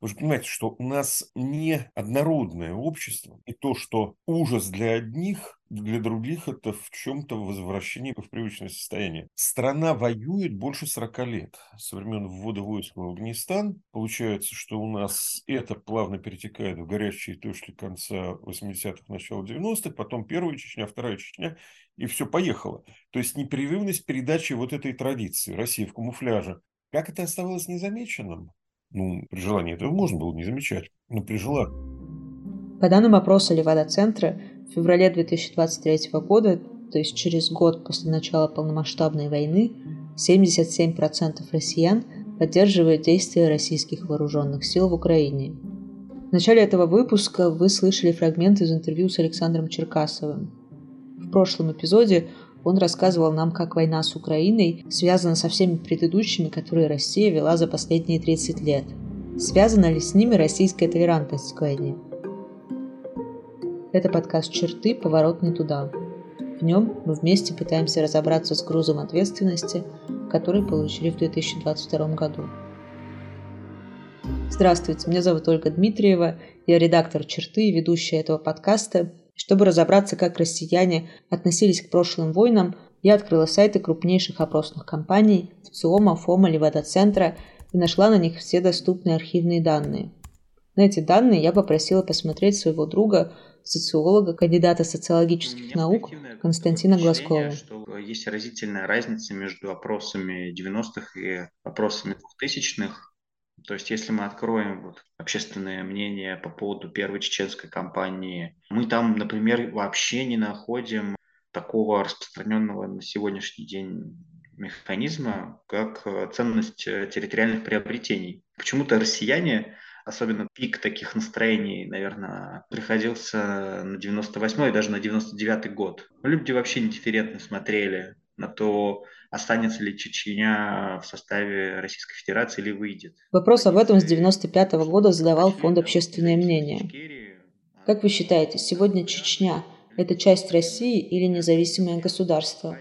Вы же понимаете, что у нас не однородное общество, и то, что ужас для одних, для других это в чем-то возвращение в привычное состояние. Страна воюет больше 40 лет. Со времен ввода войск в Афганистан. Получается, что у нас это плавно перетекает в горячие точки конца 80-х, начала 90-х, потом первая Чечня, вторая Чечня, и все поехало. То есть непрерывность передачи вот этой традиции России в камуфляже. Как это оставалось незамеченным? Ну, при желании этого можно было не замечать, но при желании. По данным опроса Левада-центра, в феврале 2023 года, то есть через год после начала полномасштабной войны, 77% россиян поддерживают действия российских вооруженных сил в Украине. В начале этого выпуска вы слышали фрагмент из интервью с Александром Черкасовым. В прошлом эпизоде он рассказывал нам, как война с Украиной связана со всеми предыдущими, которые Россия вела за последние 30 лет. Связана ли с ними российская толерантность к войне? Это подкаст «Черты. Поворот не туда». В нем мы вместе пытаемся разобраться с грузом ответственности, который получили в 2022 году. Здравствуйте, меня зовут Ольга Дмитриева, я редактор «Черты» и ведущая этого подкаста. Чтобы разобраться, как россияне относились к прошлым войнам, я открыла сайты крупнейших опросных компаний ВЦИОМа, ФОМа, Левада-центра и нашла на них все доступные архивные данные. На эти данные я попросила посмотреть своего друга социолога, кандидата социологических наук Константина Глазкова. Что есть разительная разница между опросами 90-х и опросами 2000-х. То есть, если мы откроем вот общественное мнение по поводу первой чеченской кампании, мы там, например, вообще не находим такого распространенного на сегодняшний день механизма, как ценность территориальных приобретений. Почему-то россияне особенно пик таких настроений, наверное, приходился на 98-й, даже на 99-й год. Люди вообще индифферентно смотрели на то, останется ли Чечня в составе Российской Федерации или выйдет. Вопрос об этом с 95 -го года задавал фонд «Общественное мнение». Как вы считаете, сегодня Чечня – это часть России или независимое государство?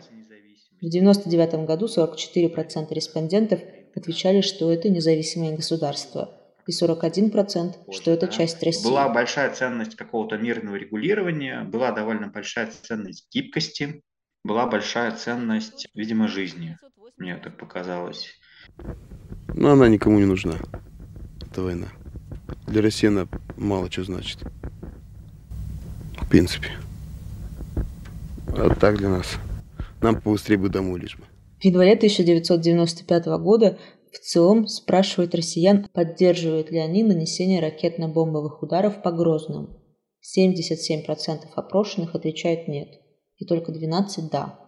В 99 году 44% респондентов отвечали, что это независимое государство – и 41%, что это часть России. Была большая ценность какого-то мирного регулирования, была довольно большая ценность гибкости, была большая ценность, видимо, жизни, мне так показалось. Но она никому не нужна, эта война. Для России она мало что значит. В принципе. А так для нас. Нам побыстрее бы домой лишь бы. В январе 1995 года в ЦИОМ спрашивают россиян, поддерживают ли они нанесение ракетно-бомбовых ударов по Грозному. 77% опрошенных отвечают «нет», и только 12% «да».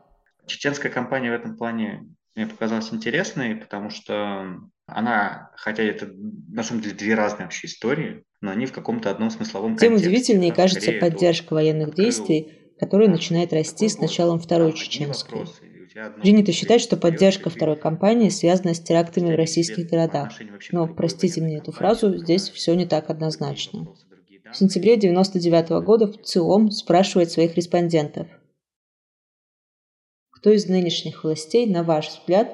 Чеченская кампания в этом плане мне показалась интересной, потому что она, хотя это на самом деле две разные вообще истории, но они в каком-то одном смысловом Тем контексте. Тем удивительнее кажется поддержка военных действий, которая начинает расти с началом Второй Чеченской. Принято считать, что поддержка второй кампании связана с терактами в российских городах. Но, простите мне эту фразу, здесь все не так однозначно. В сентябре 1999 года в ЦИОМ спрашивает своих респондентов. Кто из нынешних властей, на ваш взгляд,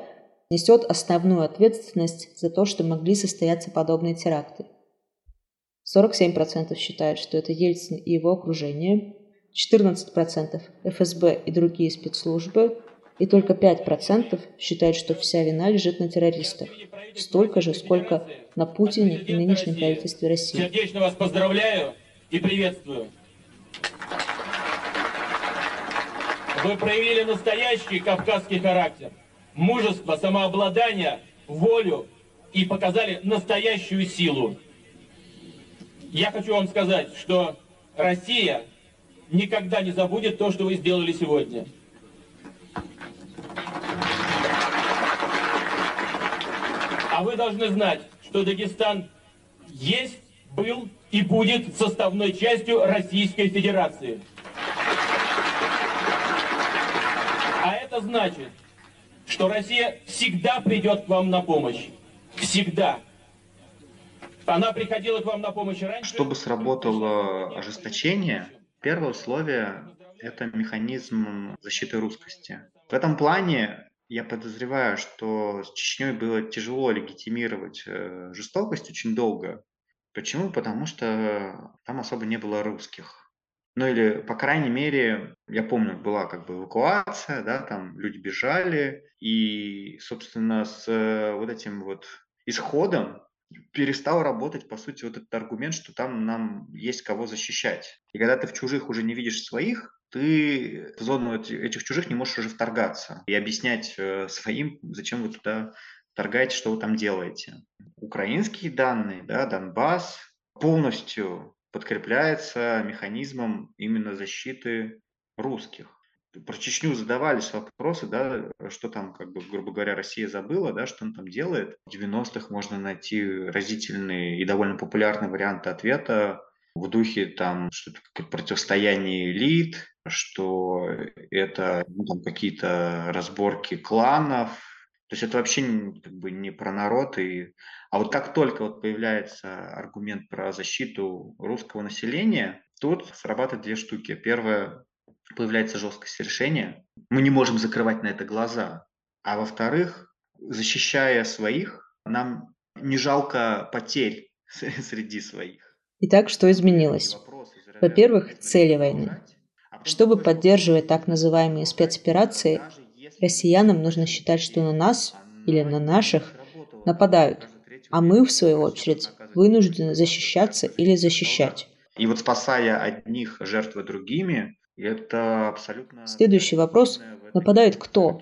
несет основную ответственность за то, что могли состояться подобные теракты? 47% считают, что это Ельцин и его окружение, 14% ФСБ и другие спецслужбы, и только 5% считают, что вся вина лежит на террористах. Столько же, сколько на Путине и нынешнем правительстве России. Сердечно вас поздравляю и приветствую. Вы проявили настоящий кавказский характер, мужество, самообладание, волю и показали настоящую силу. Я хочу вам сказать, что Россия никогда не забудет то, что вы сделали сегодня. А вы должны знать, что Дагестан есть, был и будет составной частью Российской Федерации. А это значит, что Россия всегда придет к вам на помощь. Всегда. Она приходила к вам на помощь раньше. Чтобы сработало ожесточение, первое условие – это механизм защиты русскости. В этом плане я подозреваю, что с Чечней было тяжело легитимировать э, жестокость очень долго. Почему? Потому что там особо не было русских. Ну или, по крайней мере, я помню, была как бы эвакуация, да, там люди бежали, и, собственно, с э, вот этим вот исходом перестал работать, по сути, вот этот аргумент, что там нам есть кого защищать. И когда ты в чужих уже не видишь своих, ты в зону этих чужих не можешь уже вторгаться и объяснять э, своим, зачем вы туда вторгаете, что вы там делаете. Украинские данные, да, Донбасс полностью подкрепляется механизмом именно защиты русских. Про Чечню задавались вопросы, да, что там, как бы, грубо говоря, Россия забыла, да, что он там делает. В 90-х можно найти разительные и довольно популярные варианты ответа в духе там что-то противостояние элит, что это ну, какие-то разборки кланов. То есть это вообще как бы не про народ и а вот как только вот появляется аргумент про защиту русского населения, тут срабатывают две штуки. Первое, появляется жесткость решения. Мы не можем закрывать на это глаза. А во-вторых, защищая своих, нам не жалко потерь среди своих. Итак, что изменилось? Во-первых, цели войны. А Чтобы поддерживать так называемые спецоперации, россиянам нужно считать, что на нас или на наших нападают – а мы, в свою очередь, вынуждены защищаться или защищать. И вот спасая одних, жертвы другими, это абсолютно... Следующий вопрос. Нападает кто?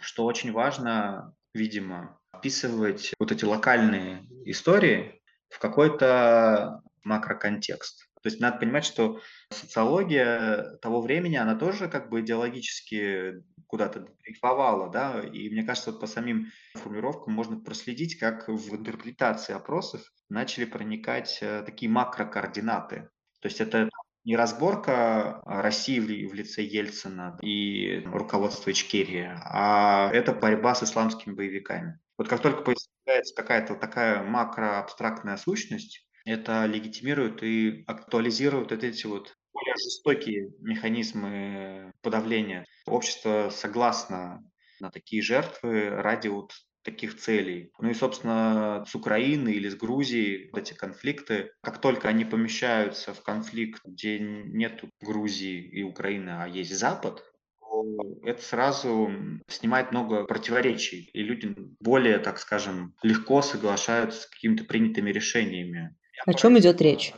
Что очень важно, видимо, описывать вот эти локальные истории в какой-то макроконтекст. То есть надо понимать, что социология того времени, она тоже как бы идеологически куда-то дрейфовала, да, и мне кажется, вот по самим формулировкам можно проследить, как в интерпретации опросов начали проникать э, такие макрокоординаты. То есть это не разборка России в лице Ельцина и руководства Ичкерии, а это борьба с исламскими боевиками. Вот как только появляется какая-то такая макроабстрактная сущность, это легитимирует и актуализирует вот эти вот более жестокие механизмы подавления. Общество согласно на такие жертвы ради вот таких целей. Ну и, собственно, с Украиной или с Грузией вот эти конфликты, как только они помещаются в конфликт, где нет Грузии и Украины, а есть Запад, это сразу снимает много противоречий, и люди более, так скажем, легко соглашаются с какими-то принятыми решениями. О чем идет речь?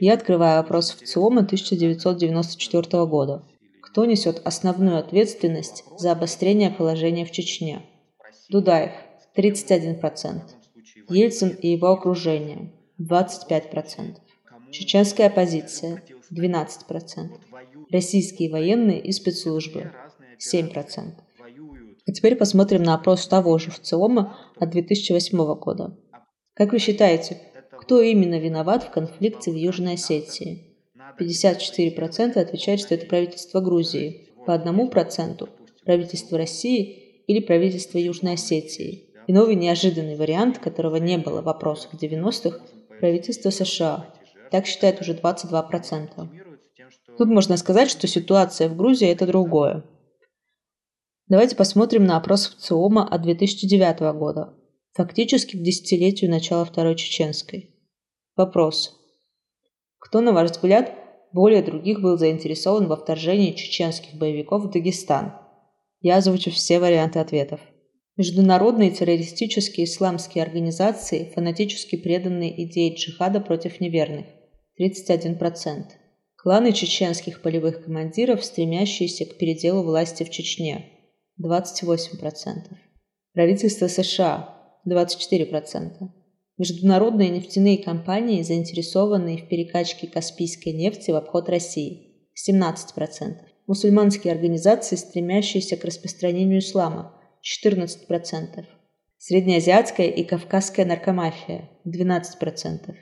Я открываю опрос в ЦИОМа 1994 года. Кто несет основную ответственность за обострение положения в Чечне? Дудаев – 31%. Ельцин и его окружение – 25%. Чеченская оппозиция – 12%. Российские военные и спецслужбы – 7%. А теперь посмотрим на опрос того же в ЦИОМа от 2008 года. Как вы считаете, кто именно виноват в конфликте в Южной Осетии? 54% отвечают, что это правительство Грузии, по 1% правительство России или правительство Южной Осетии. И новый неожиданный вариант, которого не было в вопросах 90-х, правительство США. Так считает уже 22%. Тут можно сказать, что ситуация в Грузии – это другое. Давайте посмотрим на опрос ЦИОМа от 2009 года, фактически к десятилетию начала Второй Чеченской. Вопрос. Кто, на ваш взгляд, более других был заинтересован во вторжении чеченских боевиков в Дагестан? Я озвучу все варианты ответов. Международные террористические исламские организации, фанатически преданные идее джихада против неверных – 31%. Кланы чеченских полевых командиров, стремящиеся к переделу власти в Чечне – 28%. Правительство США – 24%. Международные нефтяные компании, заинтересованные в перекачке каспийской нефти в обход России – 17%. Мусульманские организации, стремящиеся к распространению ислама – 14%. Среднеазиатская и кавказская наркомафия – 12%.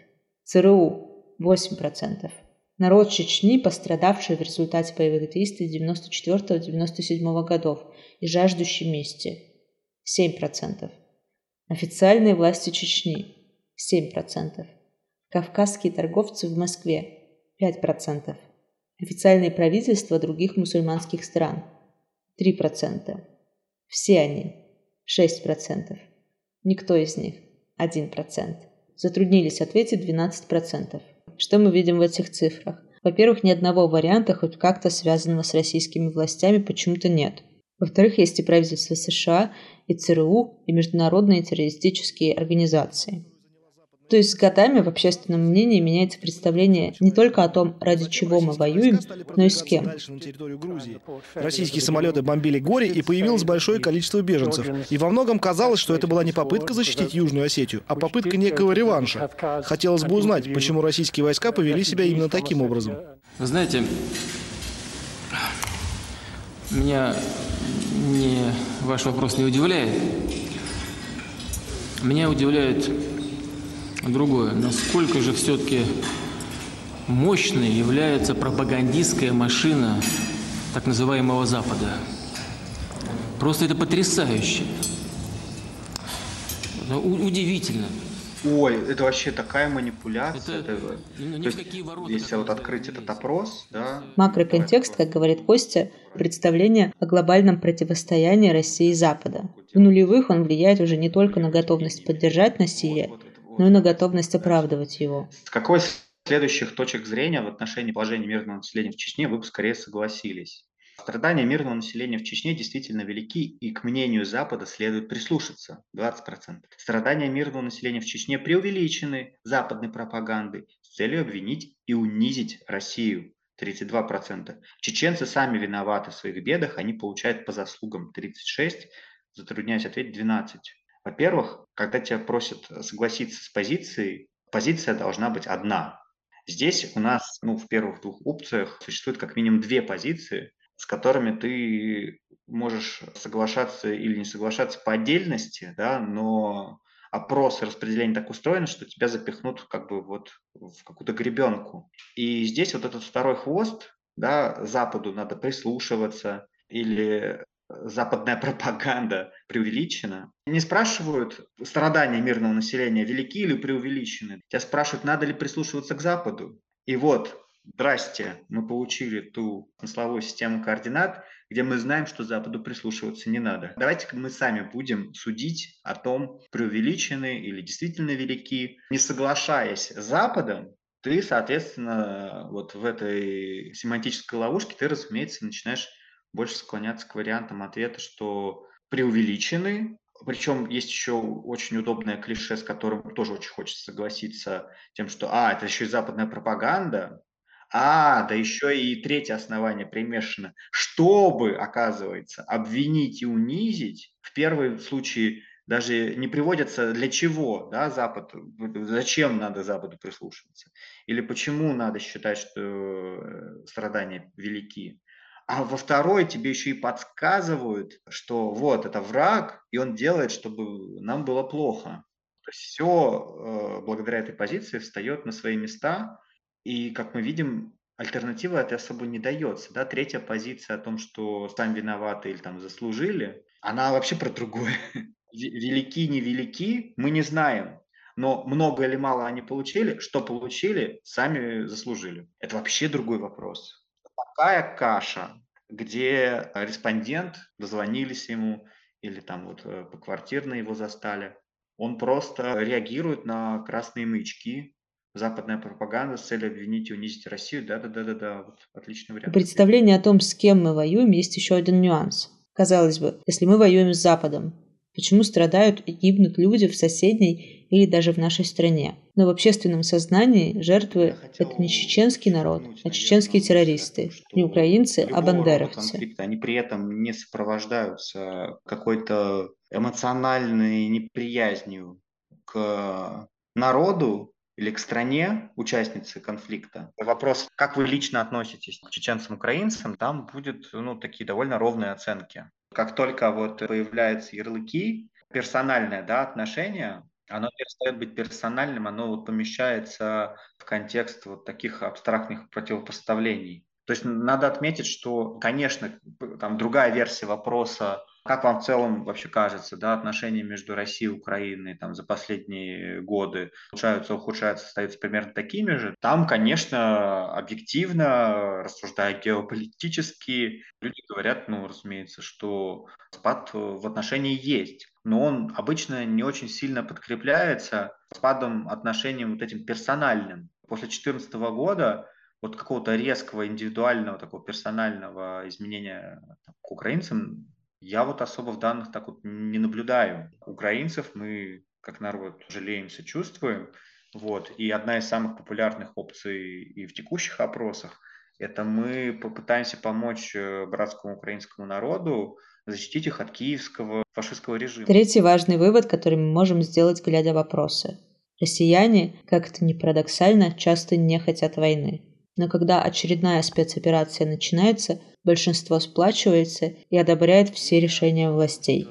ЦРУ – 8%. Народ Чечни, пострадавший в результате боевых действий 94-97 годов и жаждущий мести – 7%. Официальные власти Чечни 7%. Кавказские торговцы в Москве – 5%. Официальные правительства других мусульманских стран – 3%. Все они – 6%. Никто из них – 1%. затруднились ответить 12%. Что мы видим в этих цифрах? Во-первых, ни одного варианта, хоть как-то связанного с российскими властями, почему-то нет. Во-вторых, есть и правительство США, и ЦРУ, и международные террористические организации. То есть с годами в общественном мнении меняется представление не только о том, ради чего мы воюем, но и с кем. Российские самолеты бомбили горе, и появилось большое количество беженцев. И во многом казалось, что это была не попытка защитить Южную Осетию, а попытка некого реванша. Хотелось бы узнать, почему российские войска повели себя именно таким образом. Вы знаете, меня не, ваш вопрос не удивляет. Меня удивляет другое. Насколько же все-таки мощной является пропагандистская машина так называемого Запада. Просто это потрясающе. Удивительно. Ой, это вообще такая манипуляция. Это, это, ну, то есть, если вот открыть этот опрос, да. Макроконтекст, как говорит Костя, представление о глобальном противостоянии России и Запада. В нулевых он влияет уже не только на готовность поддержать насилие, но и на готовность оправдывать его. С какой следующих точек зрения в отношении положения мирного населения в Чечне вы бы скорее согласились? Страдания мирного населения в Чечне действительно велики, и к мнению Запада следует прислушаться – 20%. Страдания мирного населения в Чечне преувеличены западной пропагандой с целью обвинить и унизить Россию – 32%. Чеченцы сами виноваты в своих бедах, они получают по заслугам 36%, затрудняюсь ответить 12%. Во-первых, когда тебя просят согласиться с позицией, позиция должна быть одна. Здесь у нас ну, в первых двух опциях существует как минимум две позиции, с которыми ты можешь соглашаться или не соглашаться по отдельности, да, но опрос и распределение так устроено, что тебя запихнут как бы вот в какую-то гребенку. И здесь вот этот второй хвост, да, Западу надо прислушиваться или западная пропаганда преувеличена. Не спрашивают, страдания мирного населения велики или преувеличены. Тебя спрашивают, надо ли прислушиваться к Западу. И вот, здрасте, мы получили ту смысловую систему координат, где мы знаем, что Западу прислушиваться не надо. давайте мы сами будем судить о том, преувеличены или действительно велики. Не соглашаясь с Западом, ты, соответственно, вот в этой семантической ловушке ты, разумеется, начинаешь больше склоняться к вариантам ответа, что преувеличены, причем есть еще очень удобное клише, с которым тоже очень хочется согласиться, тем, что, а, это еще и западная пропаганда, а, да еще и третье основание примешано, чтобы, оказывается, обвинить и унизить, в первом случае даже не приводятся для чего, да, Запад, зачем надо Западу прислушиваться, или почему надо считать, что э, страдания велики. А во второй тебе еще и подсказывают, что вот это враг, и он делает, чтобы нам было плохо. То есть все э, благодаря этой позиции встает на свои места, и, как мы видим, альтернатива это особо не дается. Да? Третья позиция о том, что сами виноваты или там заслужили, она вообще про другое. Велики, невелики, мы не знаем. Но много или мало они получили, что получили, сами заслужили. Это вообще другой вопрос такая каша, где респондент, дозвонились ему или там вот э, по квартирно его застали, он просто реагирует на красные маячки, западная пропаганда с целью обвинить и унизить Россию. Да-да-да-да-да, вот отличный вариант. Представление о том, с кем мы воюем, есть еще один нюанс. Казалось бы, если мы воюем с Западом, Почему страдают и гибнут люди в соседней или даже в нашей стране? Но в общественном сознании жертвы – это не чеченский народ, а чеченские террористы, не украинцы, а бандеровцы. Они при этом не сопровождаются какой-то эмоциональной неприязнью к народу, или к стране, участницы конфликта. Вопрос, как вы лично относитесь к чеченцам-украинцам, там будет ну, такие довольно ровные оценки. Как только вот появляются ярлыки, персональное да, отношение, оно перестает быть персональным, оно вот помещается в контекст вот таких абстрактных противопоставлений. То есть надо отметить, что, конечно, там другая версия вопроса как вам в целом вообще кажется, да, отношения между Россией и Украиной там за последние годы ухудшаются, ухудшаются, остаются примерно такими же? Там, конечно, объективно, рассуждая геополитически, люди говорят, ну, разумеется, что спад в отношении есть. но он обычно не очень сильно подкрепляется спадом отношений вот этим персональным. После 2014 года вот какого-то резкого, индивидуального, такого персонального изменения к украинцам я вот особо в данных так вот не наблюдаю. Украинцев мы, как народ, жалеем, сочувствуем. Вот. И одна из самых популярных опций и в текущих опросах – это мы попытаемся помочь э, братскому украинскому народу защитить их от киевского фашистского режима. Третий важный вывод, который мы можем сделать, глядя вопросы. Россияне, как это ни парадоксально, часто не хотят войны. Но когда очередная спецоперация начинается, большинство сплачивается и одобряет все решения властей.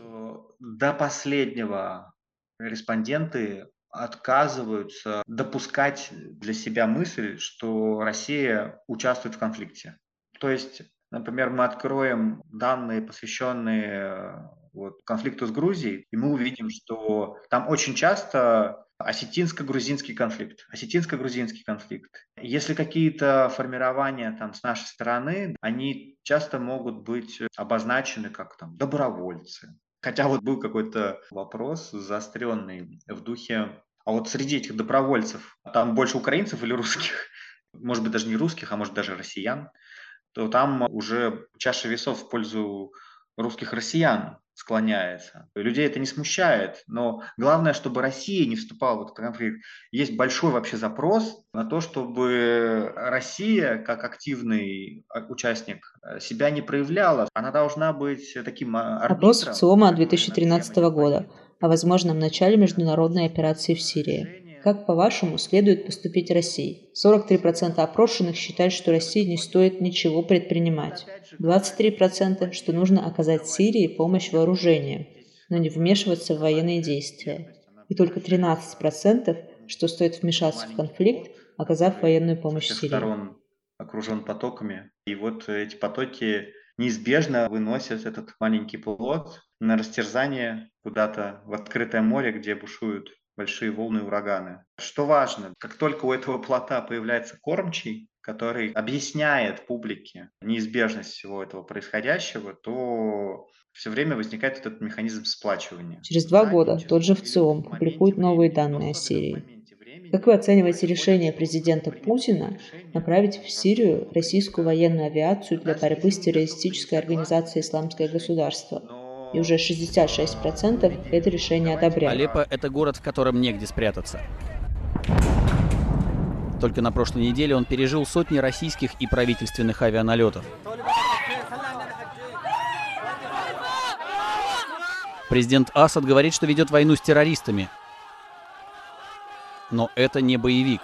До последнего респонденты отказываются допускать для себя мысль, что Россия участвует в конфликте. То есть Например, мы откроем данные, посвященные э, вот, конфликту с Грузией, и мы увидим, что там очень часто осетинско-грузинский конфликт, осетинско-грузинский конфликт. Если какие-то формирования там с нашей стороны, они часто могут быть обозначены как там добровольцы. Хотя вот был какой-то вопрос заостренный в духе, а вот среди этих добровольцев там больше украинцев или русских? Может быть, даже не русских, а может даже россиян то там уже чаша весов в пользу русских россиян склоняется. Людей это не смущает, но главное, чтобы Россия не вступала в этот конфликт. Есть большой вообще запрос на то, чтобы Россия, как активный участник, себя не проявляла. Она должна быть таким арбитром. Опрос ЦИОМа 2013 года о возможном начале международной операции в Сирии. Как, по-вашему, следует поступить России? 43% опрошенных считают, что России не стоит ничего предпринимать. 23% что нужно оказать Сирии помощь вооружением, но не вмешиваться в военные действия. И только 13% что стоит вмешаться в конфликт, оказав военную помощь Сирии. сторон окружен потоками. И вот эти потоки неизбежно выносят этот маленький плод на растерзание куда-то в открытое море, где бушуют большие волны ураганы. Что важно, как только у этого плота появляется кормчий, который объясняет публике неизбежность всего этого происходящего, то все время возникает этот механизм сплачивания. Через два года тот же ВЦИОМ публикует новые данные о Сирии. Как вы оцениваете решение президента Путина направить в Сирию российскую военную авиацию для борьбы с террористической организацией «Исламское государство»? И уже 66% это решение одобряют. Алеппо – это город, в котором негде спрятаться. Только на прошлой неделе он пережил сотни российских и правительственных авианалетов. Президент Асад говорит, что ведет войну с террористами. Но это не боевик.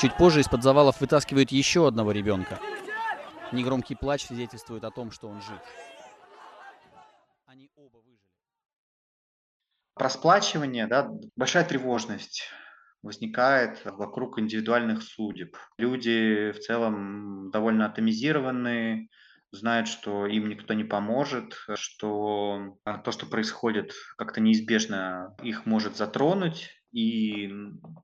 Чуть позже из-под завалов вытаскивают еще одного ребенка. Негромкий плач свидетельствует о том, что он жив. Они оба выжили. Про сплачивание, да, большая тревожность возникает вокруг индивидуальных судеб. Люди в целом довольно атомизированные, знают, что им никто не поможет, что то, что происходит, как-то неизбежно их может затронуть, и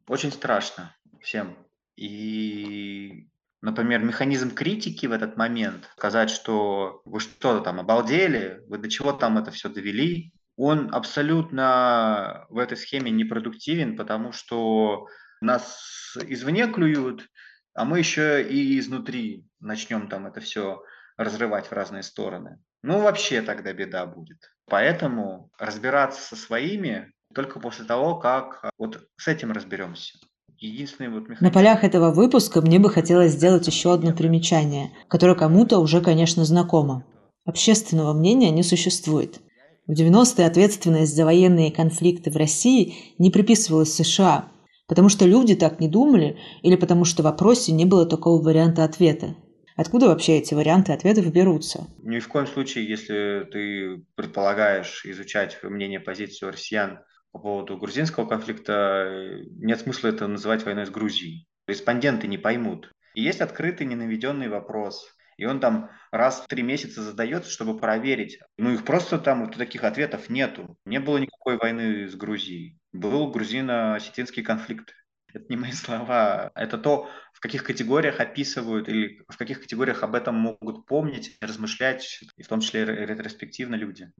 очень страшно всем. И например, механизм критики в этот момент, сказать, что вы что-то там обалдели, вы до чего там это все довели, он абсолютно в этой схеме непродуктивен, потому что нас извне клюют, а мы еще и изнутри начнем там это все разрывать в разные стороны. Ну, вообще тогда беда будет. Поэтому разбираться со своими только после того, как вот с этим разберемся единственный вот механизм. На полях этого выпуска мне бы хотелось сделать еще одно примечание, которое кому-то уже, конечно, знакомо. Общественного мнения не существует. В 90-е ответственность за военные конфликты в России не приписывалась США, потому что люди так не думали или потому что в вопросе не было такого варианта ответа. Откуда вообще эти варианты ответов берутся? Ни в коем случае, если ты предполагаешь изучать мнение, позицию россиян по поводу грузинского конфликта, нет смысла это называть войной с Грузией. Респонденты не поймут. И есть открытый ненаведенный вопрос. И он там раз в три месяца задается, чтобы проверить. Ну, их просто там вот таких ответов нету. Не было никакой войны с Грузией. Был грузино-осетинский конфликт. Это не мои слова, это то, в каких категориях описывают или в каких категориях об этом могут помнить, размышлять, и в том числе ретроспективно люди.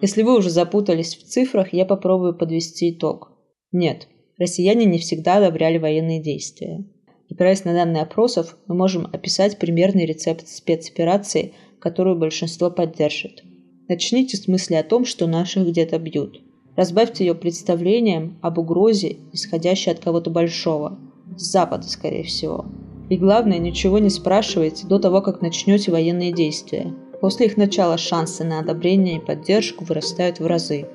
Если вы уже запутались в цифрах, я попробую подвести итог. Нет, россияне не всегда одобряли военные действия. Опираясь на данные опросов, мы можем описать примерный рецепт спецоперации, которую большинство поддержит. Начните с мысли о том, что наших где-то бьют. Разбавьте ее представлением об угрозе, исходящей от кого-то большого. С запада, скорее всего. И главное, ничего не спрашивайте до того, как начнете военные действия. После их начала шансы на одобрение и поддержку вырастают в разы.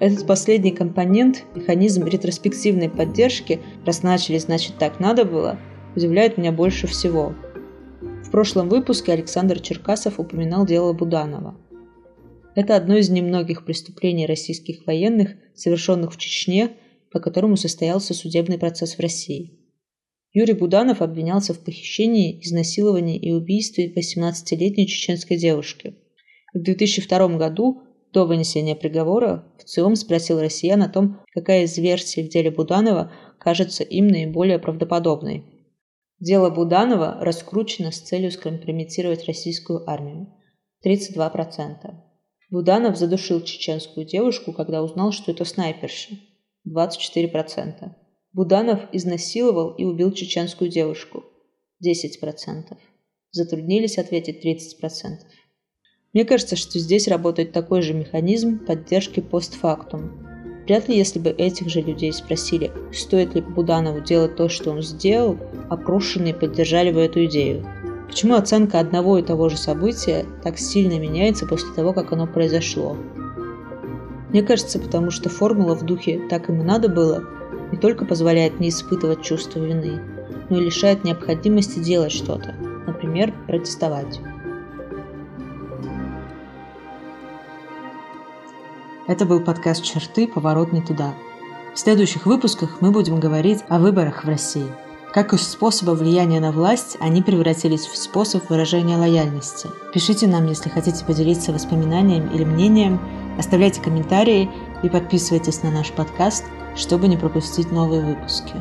Этот последний компонент, механизм ретроспективной поддержки, раз начали, значит так надо было, удивляет меня больше всего. В прошлом выпуске Александр Черкасов упоминал дело Буданова. Это одно из немногих преступлений российских военных, совершенных в Чечне, по которому состоялся судебный процесс в России. Юрий Буданов обвинялся в похищении, изнасиловании и убийстве 18-летней чеченской девушки. В 2002 году до вынесения приговора в ЦИОМ спросил россиян о том, какая из версий в деле Буданова кажется им наиболее правдоподобной. Дело Буданова раскручено с целью скомпрометировать российскую армию. 32%. Буданов задушил чеченскую девушку, когда узнал, что это снайперша. 24%. Буданов изнасиловал и убил чеченскую девушку. 10%. Затруднились ответить 30%. Мне кажется, что здесь работает такой же механизм поддержки постфактум. Вряд ли, если бы этих же людей спросили, стоит ли Буданову делать то, что он сделал, опрошенные поддержали бы эту идею. Почему оценка одного и того же события так сильно меняется после того, как оно произошло? Мне кажется, потому что формула в духе «так ему надо было» не только позволяет не испытывать чувство вины, но и лишает необходимости делать что-то, например, протестовать. Это был подкаст «Черты. Поворот не туда». В следующих выпусках мы будем говорить о выборах в России. Как из способа влияния на власть они превратились в способ выражения лояльности. Пишите нам, если хотите поделиться воспоминанием или мнением, оставляйте комментарии и подписывайтесь на наш подкаст, чтобы не пропустить новые выпуски.